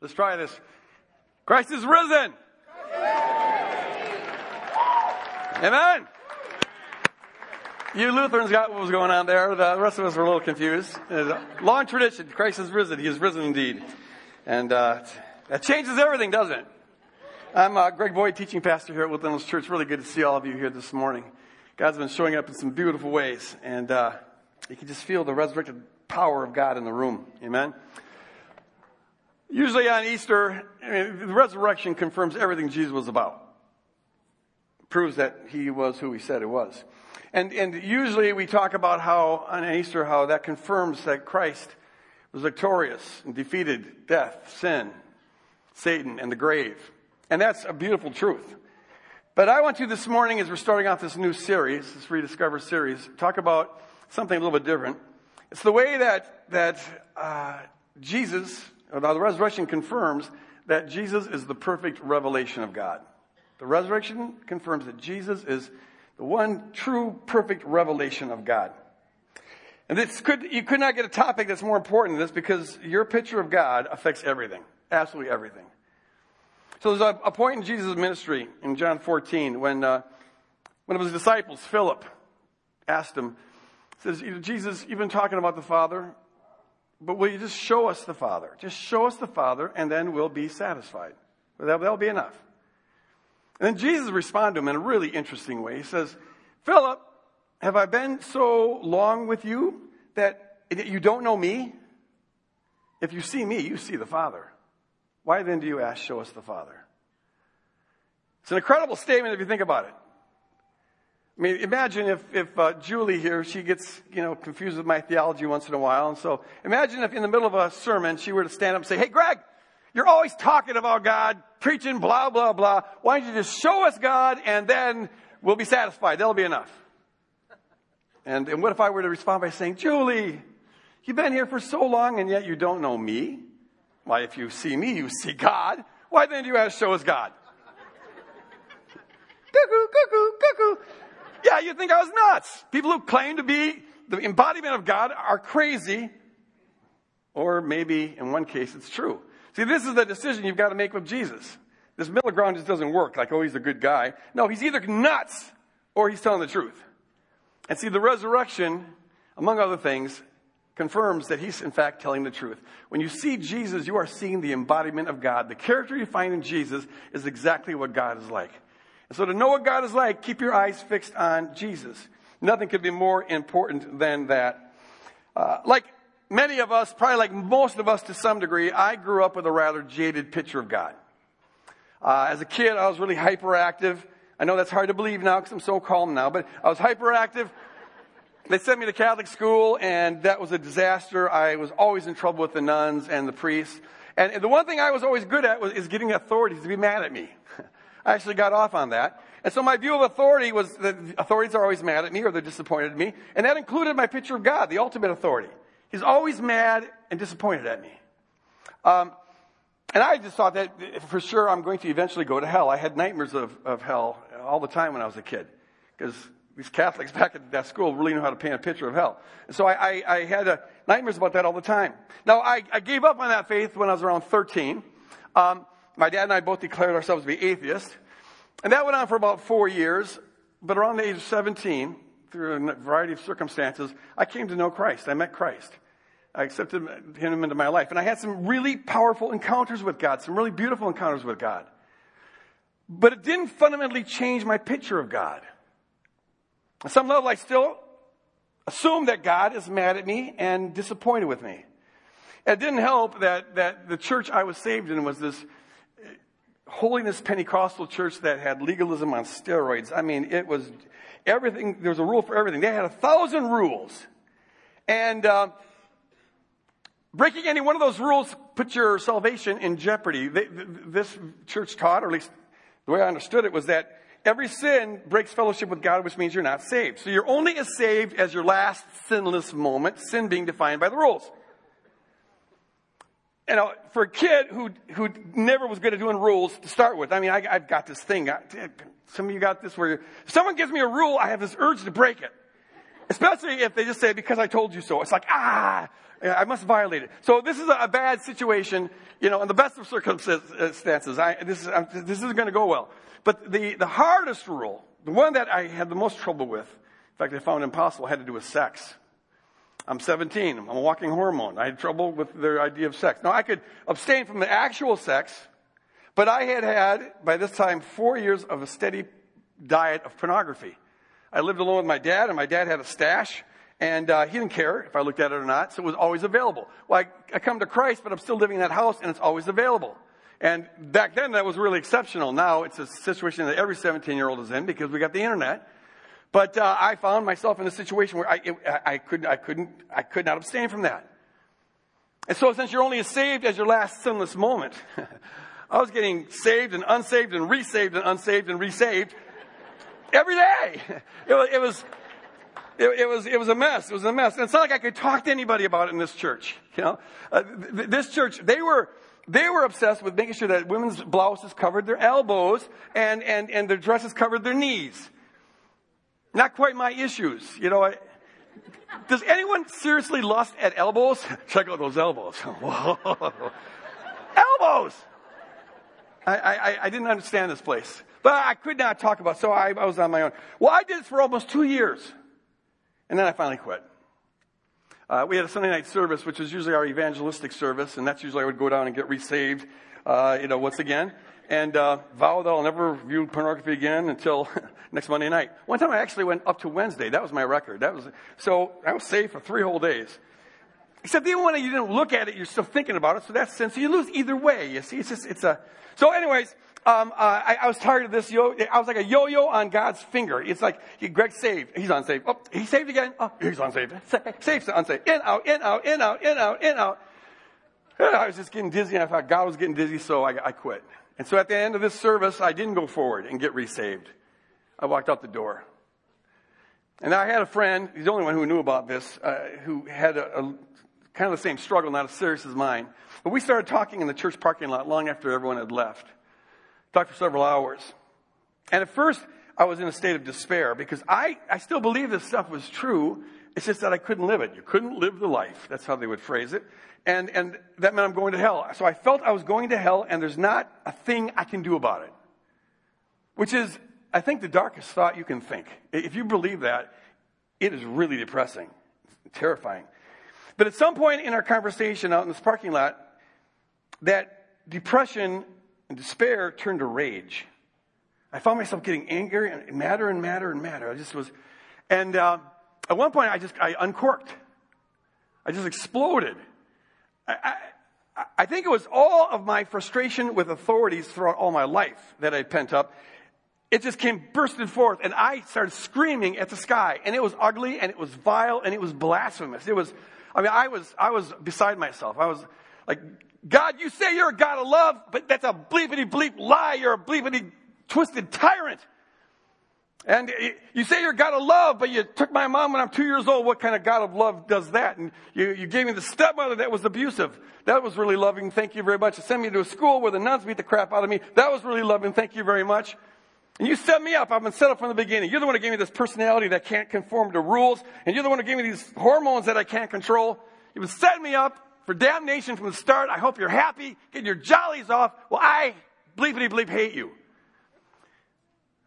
Let's try this. Christ is risen. Amen. You Lutherans got what was going on there. The rest of us were a little confused. Long tradition. Christ is risen. He is risen indeed. And uh, that changes everything, doesn't it? I'm uh, Greg Boyd, teaching pastor here at Woodlands Church. Really good to see all of you here this morning. God's been showing up in some beautiful ways, and uh, you can just feel the resurrected power of God in the room. Amen. Usually on Easter, I mean, the resurrection confirms everything Jesus was about. Proves that he was who he said he was. And, and usually we talk about how, on Easter, how that confirms that Christ was victorious and defeated death, sin, Satan, and the grave. And that's a beautiful truth. But I want to this morning, as we're starting off this new series, this Rediscover series, talk about something a little bit different. It's the way that, that uh, Jesus, or the resurrection confirms that Jesus is the perfect revelation of God. The resurrection confirms that Jesus is the one true perfect revelation of God. And this could, you could not get a topic that's more important than this because your picture of God affects everything. Absolutely everything. So there's a, a point in Jesus' ministry in John 14 when, uh, one of his disciples, Philip, asked him, says, Jesus, you've been talking about the Father, but will you just show us the Father? Just show us the Father and then we'll be satisfied. That'll, that'll be enough. And then Jesus responded to him in a really interesting way. He says, Philip, have I been so long with you that you don't know me? If you see me, you see the Father. Why then do you ask, show us the Father? It's an incredible statement if you think about it. I mean, imagine if, if uh, Julie here, she gets, you know, confused with my theology once in a while. And so imagine if in the middle of a sermon, she were to stand up and say, Hey, Greg, you're always talking about God, preaching blah, blah, blah. Why don't you just show us God and then we'll be satisfied. That'll be enough. And, and what if I were to respond by saying, Julie, you've been here for so long and yet you don't know me? Why, if you see me, you see God. Why then do you ask, show us God? cuckoo, cuckoo, cuckoo. Yeah, you think I was nuts. People who claim to be the embodiment of God are crazy. Or maybe in one case it's true. See, this is the decision you've got to make with Jesus. This middle ground just doesn't work like, oh, he's a good guy. No, he's either nuts or he's telling the truth. And see, the resurrection, among other things, confirms that he's in fact telling the truth. When you see Jesus, you are seeing the embodiment of God. The character you find in Jesus is exactly what God is like. And so to know what God is like, keep your eyes fixed on Jesus. Nothing could be more important than that. Uh, like many of us, probably like most of us to some degree, I grew up with a rather jaded picture of God. Uh, as a kid, I was really hyperactive. I know that's hard to believe now because I'm so calm now, but I was hyperactive. They sent me to Catholic school, and that was a disaster. I was always in trouble with the nuns and the priests. And the one thing I was always good at was, is getting authorities to be mad at me. I actually got off on that. And so my view of authority was that authorities are always mad at me or they're disappointed in me. And that included my picture of God, the ultimate authority. He's always mad and disappointed at me. Um, and I just thought that for sure I'm going to eventually go to hell. I had nightmares of, of hell all the time when I was a kid. Because these Catholics back at that school really knew how to paint a picture of hell. And so I, I, I had uh, nightmares about that all the time. Now, I, I, gave up on that faith when I was around 13. Um, my dad and I both declared ourselves to be atheists. And that went on for about four years. But around the age of 17, through a variety of circumstances, I came to know Christ. I met Christ. I accepted him into my life. And I had some really powerful encounters with God, some really beautiful encounters with God. But it didn't fundamentally change my picture of God. On some level, I still assume that God is mad at me and disappointed with me. It didn't help that, that the church I was saved in was this holiness Pentecostal church that had legalism on steroids. I mean, it was everything, there was a rule for everything. They had a thousand rules. And uh, breaking any one of those rules put your salvation in jeopardy. They, this church taught, or at least the way I understood it, was that every sin breaks fellowship with God, which means you're not saved. So you're only as saved as your last sinless moment, sin being defined by the rules you know, for a kid who, who never was good at doing rules to start with, I mean, I, have got this thing. I, some of you got this where if someone gives me a rule, I have this urge to break it. Especially if they just say, because I told you so. It's like, ah, I must violate it. So this is a bad situation, you know, in the best of circumstances. I, this, is, this isn't going to go well. But the, the hardest rule, the one that I had the most trouble with, in fact, I found impossible, had to do with sex. I'm 17. I'm a walking hormone. I had trouble with their idea of sex. Now, I could abstain from the actual sex, but I had had, by this time, four years of a steady diet of pornography. I lived alone with my dad, and my dad had a stash, and uh, he didn't care if I looked at it or not, so it was always available. Well, I, I come to Christ, but I'm still living in that house, and it's always available. And back then, that was really exceptional. Now, it's a situation that every 17 year old is in because we got the internet. But uh, I found myself in a situation where I, it, I, could, I, couldn't, I could not abstain from that. And so, since you're only as saved as your last sinless moment, I was getting saved and unsaved and resaved and unsaved and resaved every day. It was, it was, it, it, was, it was a mess. It was a mess. And it's not like I could talk to anybody about it in this church. You know, uh, th- this church, they were, they were obsessed with making sure that women's blouses covered their elbows and, and, and their dresses covered their knees. Not quite my issues. You know, I, does anyone seriously lust at elbows? Check out those elbows. elbows! I, I, I, didn't understand this place. But I could not talk about it, so I, I was on my own. Well, I did this for almost two years. And then I finally quit. Uh, we had a Sunday night service, which was usually our evangelistic service, and that's usually I would go down and get resaved, uh, you know, once again and uh, vow that I'll never view pornography again until next Monday night. One time I actually went up to Wednesday. That was my record. That was so I was safe for three whole days. Except even when you didn't look at it, you're still thinking about it. So that's sin. So you lose either way. You see, it's just it's a. So, anyways, um, uh, I, I, was tired of this yo. I was like a yo-yo on God's finger. It's like he, Greg saved. He's unsaved. Oh, he saved again. Oh, he's unsaved. Saved, unsaved. In out, in out, in out, in out, in out. And I was just getting dizzy, and I thought God was getting dizzy, so I, I quit. And so at the end of this service, I didn't go forward and get resaved. I walked out the door. And I had a friend, he's the only one who knew about this, uh, who had a, a, kind of the same struggle, not as serious as mine. But we started talking in the church parking lot long after everyone had left. Talked for several hours. And at first, I was in a state of despair because I, I still believe this stuff was true. It's just that I couldn't live it. You couldn't live the life. That's how they would phrase it and, and that meant I'm going to hell. So I felt I was going to hell, and there's not a thing I can do about it. Which is, I think, the darkest thought you can think. If you believe that, it is really depressing, terrifying. But at some point in our conversation out in this parking lot, that depression and despair turned to rage. I found myself getting angry and madder and madder and madder. I just was, and uh, at one point I just I uncorked. I just exploded. I, I, think it was all of my frustration with authorities throughout all my life that I pent up. It just came bursting forth, and I started screaming at the sky, and it was ugly, and it was vile, and it was blasphemous. It was, I mean, I was, I was beside myself. I was like, God, you say you're a God of love, but that's a bleepity bleep lie. You're a bleepity twisted tyrant. And you say you're God of love, but you took my mom when I'm two years old. What kind of God of love does that? And you, you gave me the stepmother that was abusive. That was really loving. Thank you very much. You sent me to a school where the nuns beat the crap out of me. That was really loving. Thank you very much. And you set me up. I've been set up from the beginning. You're the one who gave me this personality that can't conform to rules. And you're the one who gave me these hormones that I can't control. You've been setting me up for damnation from the start. I hope you're happy, getting your jollies off. Well, I bleepity bleep hate you.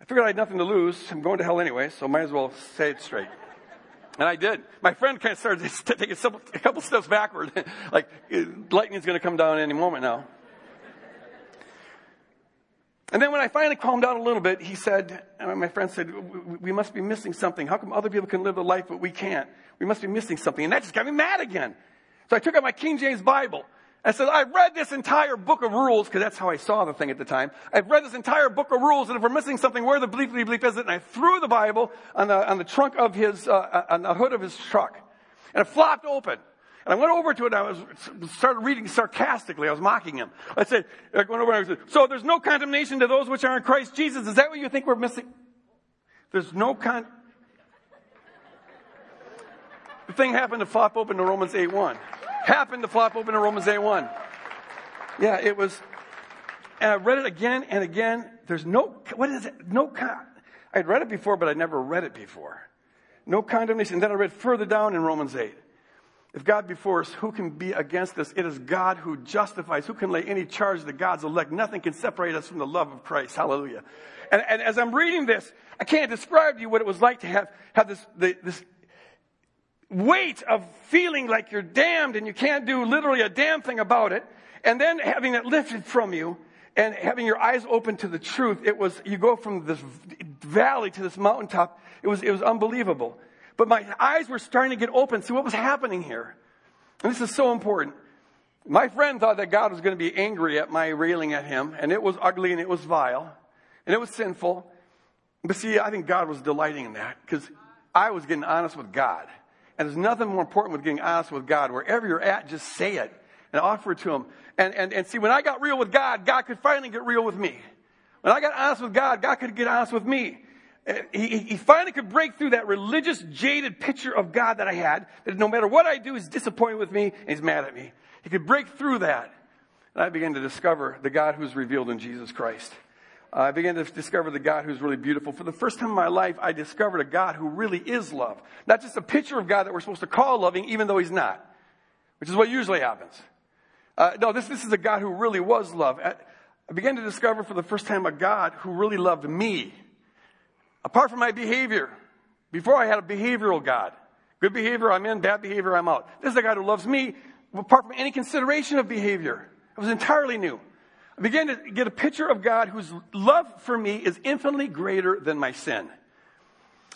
I figured I had nothing to lose. I'm going to hell anyway, so might as well say it straight. And I did. My friend kind of started taking a couple steps backward, like lightning's going to come down any moment now. And then when I finally calmed down a little bit, he said, my friend said, we must be missing something. How come other people can live the life but we can't? We must be missing something. And that just got me mad again. So I took out my King James Bible I said, I've read this entire book of rules, because that's how I saw the thing at the time. I've read this entire book of rules, and if we're missing something, where the bleep, bleep, bleep is it? And I threw the Bible on the, on the trunk of his, uh, on the hood of his truck. And it flopped open. And I went over to it and I was, started reading sarcastically. I was mocking him. I said, I went over and I said, so there's no condemnation to those which are in Christ Jesus. Is that what you think we're missing? There's no con, the thing happened to flop open to Romans 8 1 happened to flop open in Romans 8 1. Yeah, it was, and I read it again and again. There's no, what is it? No, I'd read it before, but I'd never read it before. No condemnation. And then I read further down in Romans 8. If God be for us, who can be against us? It is God who justifies. Who can lay any charge to God's elect? Nothing can separate us from the love of Christ. Hallelujah. And, and as I'm reading this, I can't describe to you what it was like to have, have this, the, this weight of feeling like you're damned and you can't do literally a damn thing about it. And then having it lifted from you and having your eyes open to the truth. It was, you go from this valley to this mountaintop. It was, it was unbelievable. But my eyes were starting to get open. See what was happening here. And this is so important. My friend thought that God was going to be angry at my railing at him, and it was ugly and it was vile, and it was sinful. But see, I think God was delighting in that because I was getting honest with God. And there's nothing more important with getting honest with God. Wherever you're at, just say it and offer it to Him. And, and, and see, when I got real with God, God could finally get real with me. When I got honest with God, God could get honest with me. Uh, he, he finally could break through that religious, jaded picture of God that I had, that no matter what I do, he's disappointed with me and he's mad at me. He could break through that. And I began to discover the God who's revealed in Jesus Christ. I began to discover the God who's really beautiful. For the first time in my life, I discovered a God who really is love. Not just a picture of God that we're supposed to call loving, even though he's not, which is what usually happens. Uh, no, this, this is a God who really was love. I began to discover for the first time a God who really loved me Apart from my behavior, before I had a behavioral God. Good behavior, I'm in. Bad behavior, I'm out. This is a God who loves me apart from any consideration of behavior. It was entirely new. I began to get a picture of God whose love for me is infinitely greater than my sin.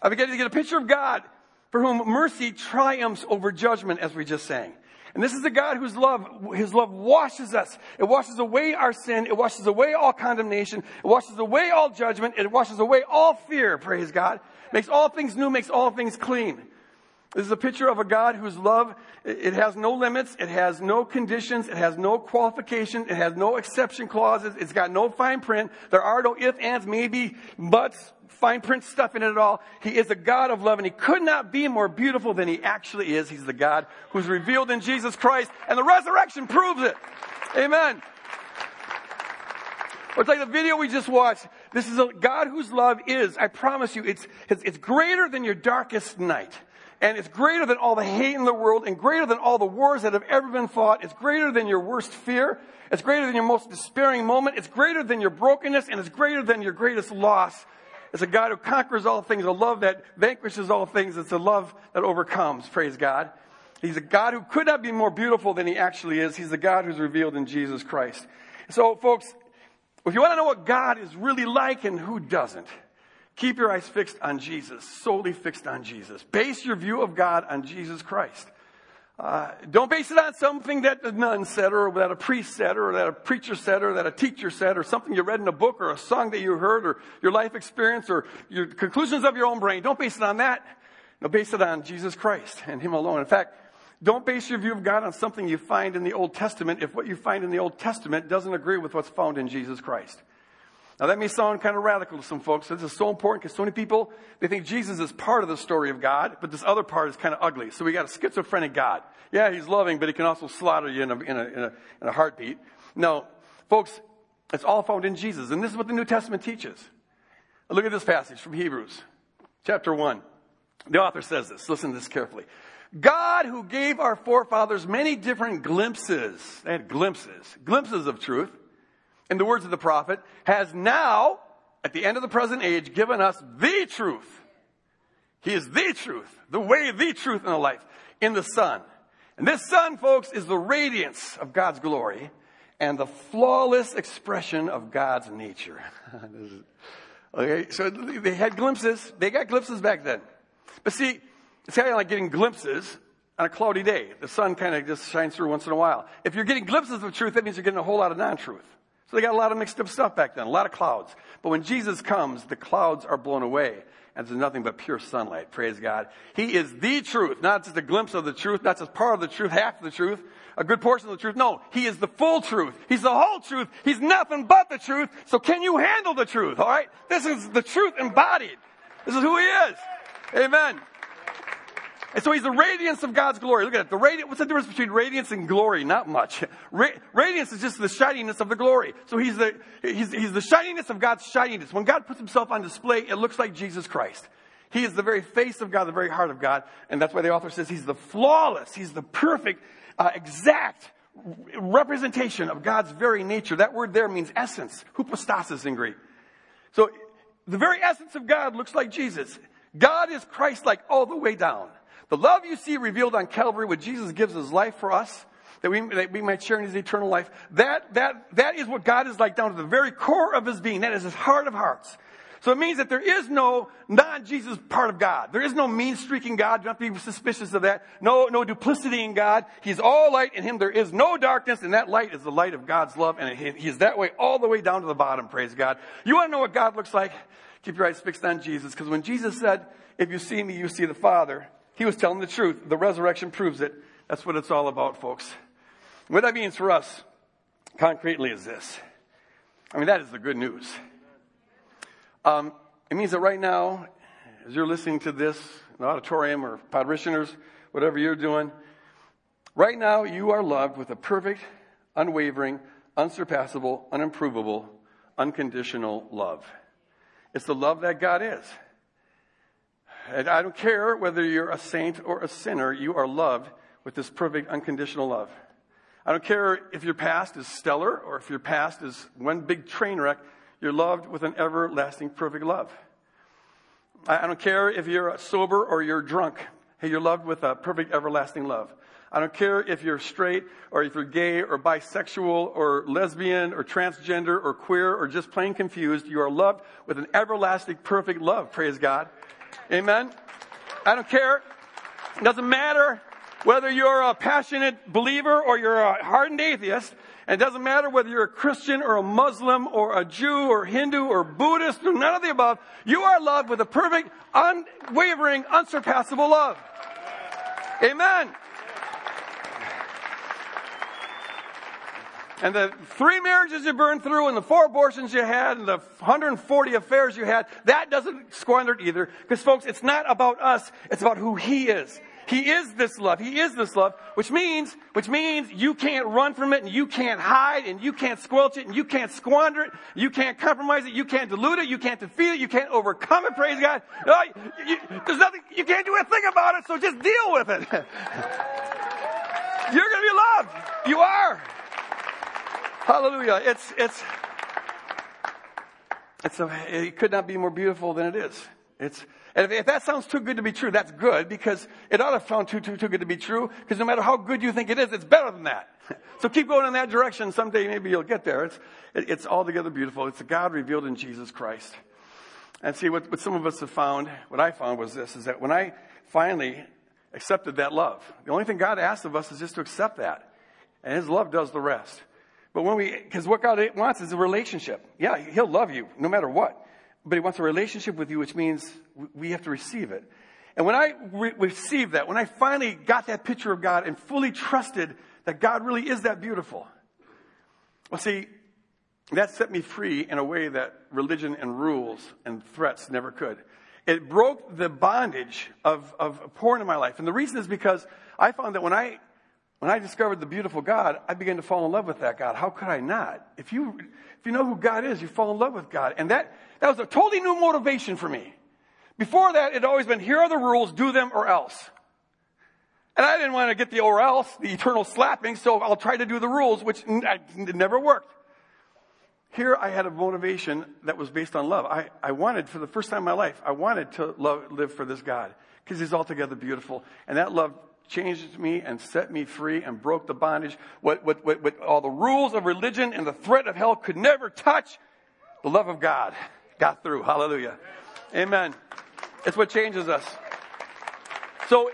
I began to get a picture of God for whom mercy triumphs over judgment, as we just sang. And this is a God whose love, his love washes us. It washes away our sin. It washes away all condemnation. It washes away all judgment. It washes away all fear, praise God. Makes all things new, makes all things clean. This is a picture of a God whose love, it has no limits, it has no conditions, it has no qualifications, it has no exception clauses, it's got no fine print. There are no if, ands, maybe, buts, fine print stuff in it at all. He is a God of love and he could not be more beautiful than he actually is. He's the God who's revealed in Jesus Christ and the resurrection proves it. Amen. It's like the video we just watched. This is a God whose love is, I promise you, it's, it's, it's greater than your darkest night. And it's greater than all the hate in the world and greater than all the wars that have ever been fought. It's greater than your worst fear. It's greater than your most despairing moment. It's greater than your brokenness and it's greater than your greatest loss. It's a God who conquers all things, a love that vanquishes all things. It's a love that overcomes. Praise God. He's a God who could not be more beautiful than he actually is. He's the God who's revealed in Jesus Christ. So, folks, if you want to know what God is really like and who doesn't, keep your eyes fixed on Jesus, solely fixed on Jesus. Base your view of God on Jesus Christ. Uh, don't base it on something that a nun said, or that a priest said, or that a preacher said, or that a teacher said, or something you read in a book, or a song that you heard, or your life experience, or your conclusions of your own brain. Don't base it on that. No, base it on Jesus Christ and Him alone. In fact, don't base your view of God on something you find in the Old Testament if what you find in the Old Testament doesn't agree with what's found in Jesus Christ. Now that may sound kind of radical to some folks. This is so important because so many people, they think Jesus is part of the story of God, but this other part is kind of ugly. So we got a schizophrenic God. Yeah, he's loving, but he can also slaughter you in a, in a, in a, in a heartbeat. No, folks, it's all found in Jesus. And this is what the New Testament teaches. Look at this passage from Hebrews, chapter 1. The author says this. Listen to this carefully. God who gave our forefathers many different glimpses, they had glimpses, glimpses of truth in the words of the prophet, has now, at the end of the present age, given us the truth. He is the truth, the way, the truth, and the life in the Son. And this Son, folks, is the radiance of God's glory and the flawless expression of God's nature. okay, so they had glimpses. They got glimpses back then. But see, it's kind of like getting glimpses on a cloudy day. The sun kind of just shines through once in a while. If you're getting glimpses of truth, that means you're getting a whole lot of non-truth. They got a lot of mixed up stuff back then, a lot of clouds. But when Jesus comes, the clouds are blown away and there's nothing but pure sunlight. Praise God. He is the truth, not just a glimpse of the truth, not just part of the truth, half of the truth, a good portion of the truth. No, He is the full truth. He's the whole truth. He's nothing but the truth. So can you handle the truth? All right? This is the truth embodied. This is who He is. Amen. And so he's the radiance of God's glory. Look at it. The radiance, what's the difference between radiance and glory? Not much. Ra- radiance is just the shininess of the glory. So he's the, he's, he's the shininess of God's shininess. When God puts himself on display, it looks like Jesus Christ. He is the very face of God, the very heart of God. And that's why the author says he's the flawless, he's the perfect, uh, exact representation of God's very nature. That word there means essence, hypostasis in Greek. So the very essence of God looks like Jesus. God is Christ like all the way down. The love you see revealed on Calvary when Jesus gives his life for us, that we, that we might share in his eternal life, that, that, that is what God is like down to the very core of his being. That is his heart of hearts. So it means that there is no non-Jesus part of God. There is no mean streaking God. Do not be suspicious of that. No, no duplicity in God. He's all light. In Him there is no darkness, and that light is the light of God's love, and He's that way all the way down to the bottom, praise God. You want to know what God looks like? Keep your eyes fixed on Jesus, because when Jesus said, if you see me, you see the Father, He was telling the truth. The resurrection proves it. That's what it's all about, folks. What that means for us, concretely, is this. I mean, that is the good news. Um, it means that right now, as you're listening to this, in the auditorium or parishioners, whatever you're doing, right now you are loved with a perfect, unwavering, unsurpassable, unimprovable, unconditional love. It's the love that God is. And I don't care whether you're a saint or a sinner, you are loved with this perfect, unconditional love. I don't care if your past is stellar or if your past is one big train wreck. You're loved with an everlasting, perfect love. I don't care if you're sober or you're drunk. Hey, you're loved with a perfect, everlasting love. I don't care if you're straight or if you're gay or bisexual or lesbian or transgender or queer or just plain confused. You are loved with an everlasting, perfect love. Praise God. Amen. I don't care. It doesn't matter whether you're a passionate believer or you're a hardened atheist. It doesn't matter whether you're a Christian or a Muslim or a Jew or Hindu or Buddhist or none of the above. You are loved with a perfect, unwavering, unsurpassable love. Amen. And the three marriages you burned through and the four abortions you had and the 140 affairs you had, that doesn't squander it either. Because folks, it's not about us, it's about who He is. He is this love. He is this love, which means, which means you can't run from it and you can't hide and you can't squelch it and you can't squander it. You can't compromise it. You can't dilute it. You can't defeat it. You can't overcome it. Praise God. No, you, there's nothing, you can't do a thing about it. So just deal with it. You're going to be loved. You are. Hallelujah. It's, it's, it's a, it could not be more beautiful than it is. It's, and if, if, that sounds too good to be true, that's good because it ought to sound too, too, too good to be true because no matter how good you think it is, it's better than that. so keep going in that direction. Someday maybe you'll get there. It's, it, it's altogether beautiful. It's a God revealed in Jesus Christ. And see, what, what some of us have found, what I found was this, is that when I finally accepted that love, the only thing God asks of us is just to accept that. And His love does the rest. But when we, because what God wants is a relationship. Yeah, He'll love you no matter what but he wants a relationship with you, which means we have to receive it. And when I re- received that, when I finally got that picture of God and fully trusted that God really is that beautiful, well, see, that set me free in a way that religion and rules and threats never could. It broke the bondage of, of porn in my life. And the reason is because I found that when I, when I discovered the beautiful God, I began to fall in love with that God. How could I not? If you, if you know who God is, you fall in love with God. And that, that was a totally new motivation for me. Before that, it had always been, here are the rules, do them or else. And I didn't want to get the or else, the eternal slapping, so I'll try to do the rules, which never worked. Here I had a motivation that was based on love. I, I wanted, for the first time in my life, I wanted to love, live for this God because he's altogether beautiful. And that love changed me and set me free and broke the bondage. What, what, what, all the rules of religion and the threat of hell could never touch, the love of God got through. Hallelujah. Amen. It's what changes us. So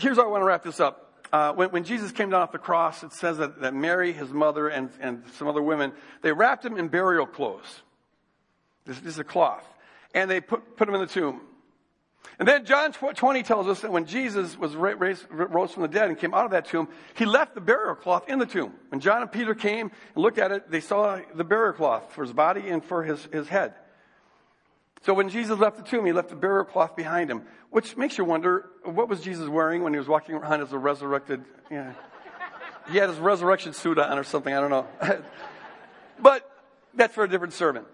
here's how I want to wrap this up. Uh, when, when, Jesus came down off the cross, it says that, that Mary, his mother, and, and some other women, they wrapped him in burial clothes. This, this is a cloth. And they put, put him in the tomb. And then John 20 tells us that when Jesus was raised, rose from the dead and came out of that tomb, he left the burial cloth in the tomb. When John and Peter came and looked at it, they saw the burial cloth for his body and for his, his head. So when Jesus left the tomb, he left the burial cloth behind him, which makes you wonder, what was Jesus wearing when he was walking around as a resurrected, yeah. He had his resurrection suit on or something, I don't know. but that's for a different sermon.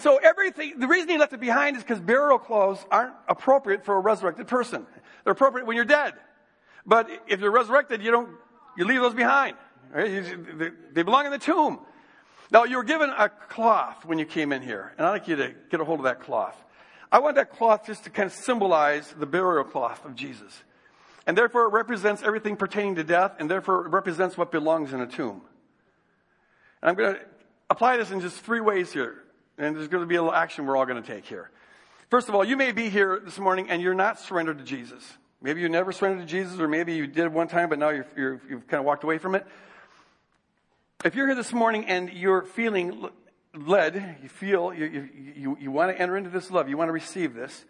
So everything, the reason he left it behind is because burial clothes aren't appropriate for a resurrected person. They're appropriate when you're dead. But if you're resurrected, you don't, you leave those behind. Right? They belong in the tomb. Now, you were given a cloth when you came in here, and I'd like you to get a hold of that cloth. I want that cloth just to kind of symbolize the burial cloth of Jesus. And therefore, it represents everything pertaining to death, and therefore, it represents what belongs in a tomb. And I'm going to apply this in just three ways here. And there's going to be a little action we're all going to take here. First of all, you may be here this morning and you're not surrendered to Jesus. Maybe you never surrendered to Jesus, or maybe you did one time, but now you're, you've kind of walked away from it. If you're here this morning and you're feeling led, you feel you, you, you want to enter into this love, you want to receive this,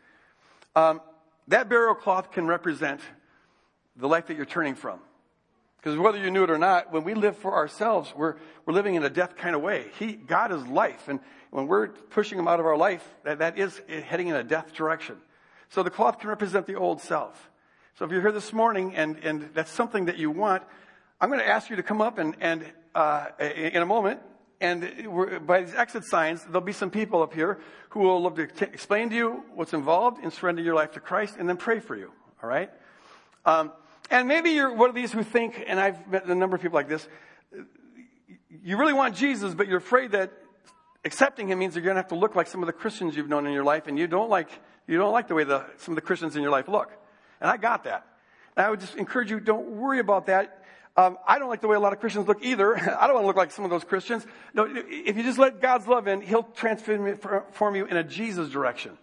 um, that burial cloth can represent the life that you're turning from. Because whether you knew it or not, when we live for ourselves, we're, we're living in a death kind of way. He, God is life. And when we're pushing him out of our life, that, that is heading in a death direction. So the cloth can represent the old self. So if you're here this morning and, and that's something that you want, I'm going to ask you to come up and, and uh, in a moment, and by these exit signs, there'll be some people up here who will love to t- explain to you what's involved in surrendering your life to Christ and then pray for you. All right? Um, and maybe you're one of these who think, and I've met a number of people like this, you really want Jesus, but you're afraid that accepting him means you're going to have to look like some of the Christians you've known in your life, and you don't like, you don't like the way the, some of the Christians in your life look. And I got that. And I would just encourage you, don't worry about that. Um, I don't like the way a lot of Christians look either. I don't want to look like some of those Christians. No, if you just let God's love in, He'll transform you in a Jesus direction.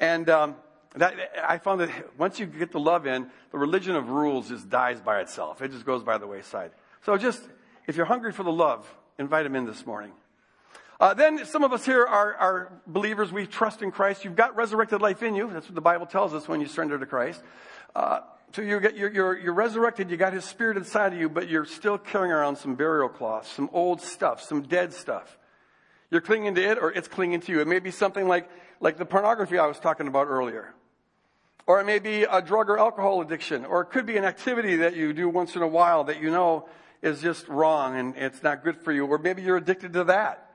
And um, that, I found that once you get the love in, the religion of rules just dies by itself. It just goes by the wayside. So just, if you're hungry for the love, invite him in this morning. Uh, then some of us here are, are, believers. We trust in Christ. You've got resurrected life in you. That's what the Bible tells us when you surrender to Christ. Uh, so you're, you're, you're, resurrected. You got His Spirit inside of you, but you're still carrying around some burial cloths, some old stuff, some dead stuff. You're clinging to it, or it's clinging to you. It may be something like, like the pornography I was talking about earlier. Or it may be a drug or alcohol addiction, or it could be an activity that you do once in a while that you know is just wrong and it's not good for you, or maybe you're addicted to that.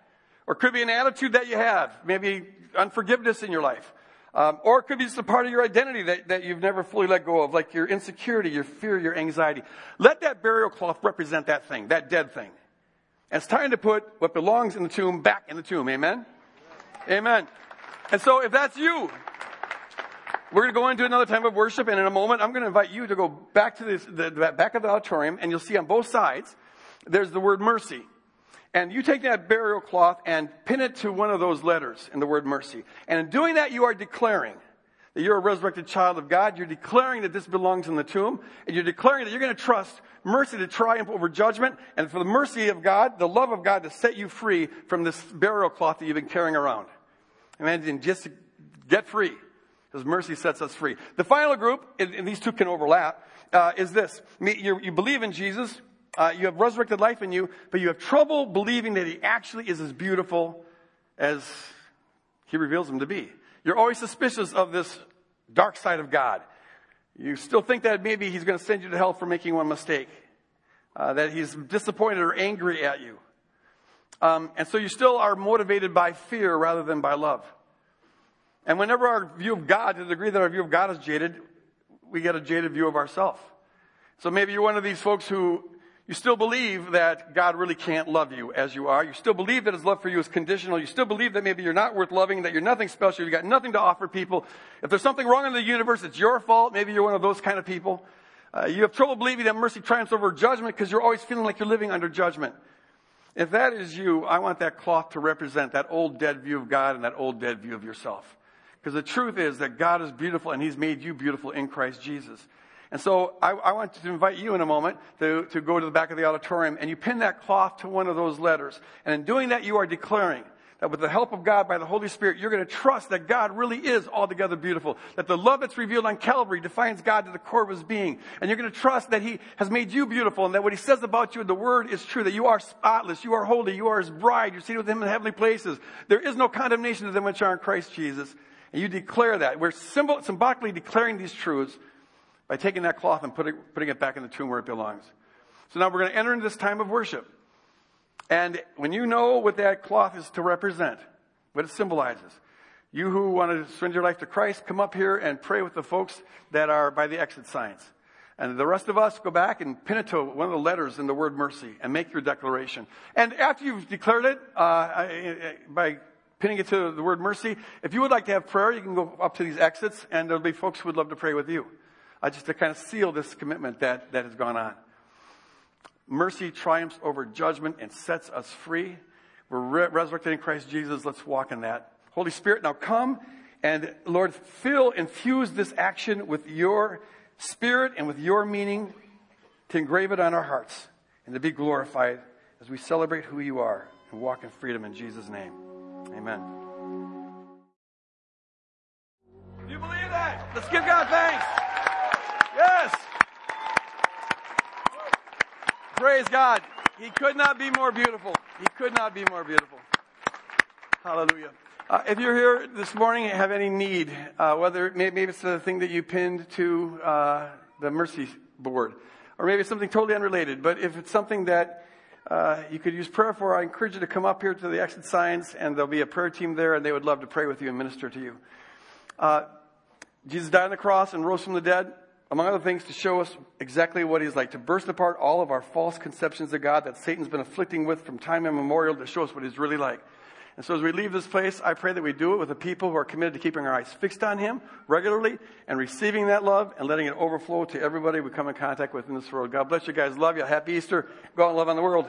Or it could be an attitude that you have, maybe unforgiveness in your life. Um, or it could be just a part of your identity that, that you've never fully let go of, like your insecurity, your fear, your anxiety. Let that burial cloth represent that thing, that dead thing. And it's time to put what belongs in the tomb back in the tomb. Amen? Amen. And so if that's you, we're going to go into another time of worship, and in a moment, I'm going to invite you to go back to this, the, the back of the auditorium, and you'll see on both sides, there's the word mercy. And you take that burial cloth and pin it to one of those letters in the word mercy. And in doing that, you are declaring that you're a resurrected child of God. You're declaring that this belongs in the tomb. And you're declaring that you're going to trust mercy to triumph over judgment. And for the mercy of God, the love of God to set you free from this burial cloth that you've been carrying around. Imagine just get free. Because mercy sets us free. The final group, and these two can overlap, uh, is this. You, you, believe in Jesus, uh, you have resurrected life in you, but you have trouble believing that he actually is as beautiful as he reveals him to be. You're always suspicious of this dark side of God. You still think that maybe he's going to send you to hell for making one mistake, uh, that he's disappointed or angry at you. Um, and so you still are motivated by fear rather than by love. And whenever our view of God, to the degree that our view of God is jaded, we get a jaded view of ourselves. So maybe you're one of these folks who you still believe that God really can't love you as you are. You still believe that His love for you is conditional. You still believe that maybe you're not worth loving, that you're nothing special, you've got nothing to offer people. If there's something wrong in the universe, it's your fault. Maybe you're one of those kind of people. Uh, you have trouble believing that mercy triumphs over judgment because you're always feeling like you're living under judgment. If that is you, I want that cloth to represent that old dead view of God and that old dead view of yourself. Because the truth is that God is beautiful and He's made you beautiful in Christ Jesus. And so I, I, want to invite you in a moment to, to go to the back of the auditorium and you pin that cloth to one of those letters. And in doing that, you are declaring that with the help of God by the Holy Spirit, you're going to trust that God really is altogether beautiful. That the love that's revealed on Calvary defines God to the core of his being. And you're going to trust that he has made you beautiful and that what he says about you in the word is true. That you are spotless, you are holy, you are his bride, you're seated with him in heavenly places. There is no condemnation to them which are in Christ Jesus. And you declare that. We're symbol, symbolically declaring these truths by taking that cloth and putting, putting it back in the tomb where it belongs. So now we're going to enter into this time of worship. And when you know what that cloth is to represent, what it symbolizes. You who want to surrender your life to Christ, come up here and pray with the folks that are by the exit signs. And the rest of us go back and pin it to one of the letters in the word mercy and make your declaration. And after you've declared it, uh, by pinning it to the word mercy, if you would like to have prayer, you can go up to these exits and there'll be folks who would love to pray with you. Uh, just to kind of seal this commitment that, that has gone on. Mercy triumphs over judgment and sets us free. We're re- resurrected in Christ Jesus. Let's walk in that. Holy Spirit, now come and Lord, fill, infuse this action with your spirit and with your meaning to engrave it on our hearts and to be glorified as we celebrate who you are and walk in freedom in Jesus' name. Amen. Do you believe that? Let's give God thanks. Yes. Praise God. He could not be more beautiful. He could not be more beautiful. Hallelujah. Uh, if you're here this morning and have any need, uh, whether maybe it's the thing that you pinned to uh, the mercy board, or maybe it's something totally unrelated, but if it's something that uh, you could use prayer for, I encourage you to come up here to the exit signs, and there'll be a prayer team there, and they would love to pray with you and minister to you. Uh, Jesus died on the cross and rose from the dead, among other things, to show us exactly what he's like, to burst apart all of our false conceptions of God that Satan's been afflicting with from time immemorial to show us what he's really like. And so as we leave this place, I pray that we do it with the people who are committed to keeping our eyes fixed on Him regularly and receiving that love and letting it overflow to everybody we come in contact with in this world. God bless you guys. Love you. Happy Easter. Go out and love on the world.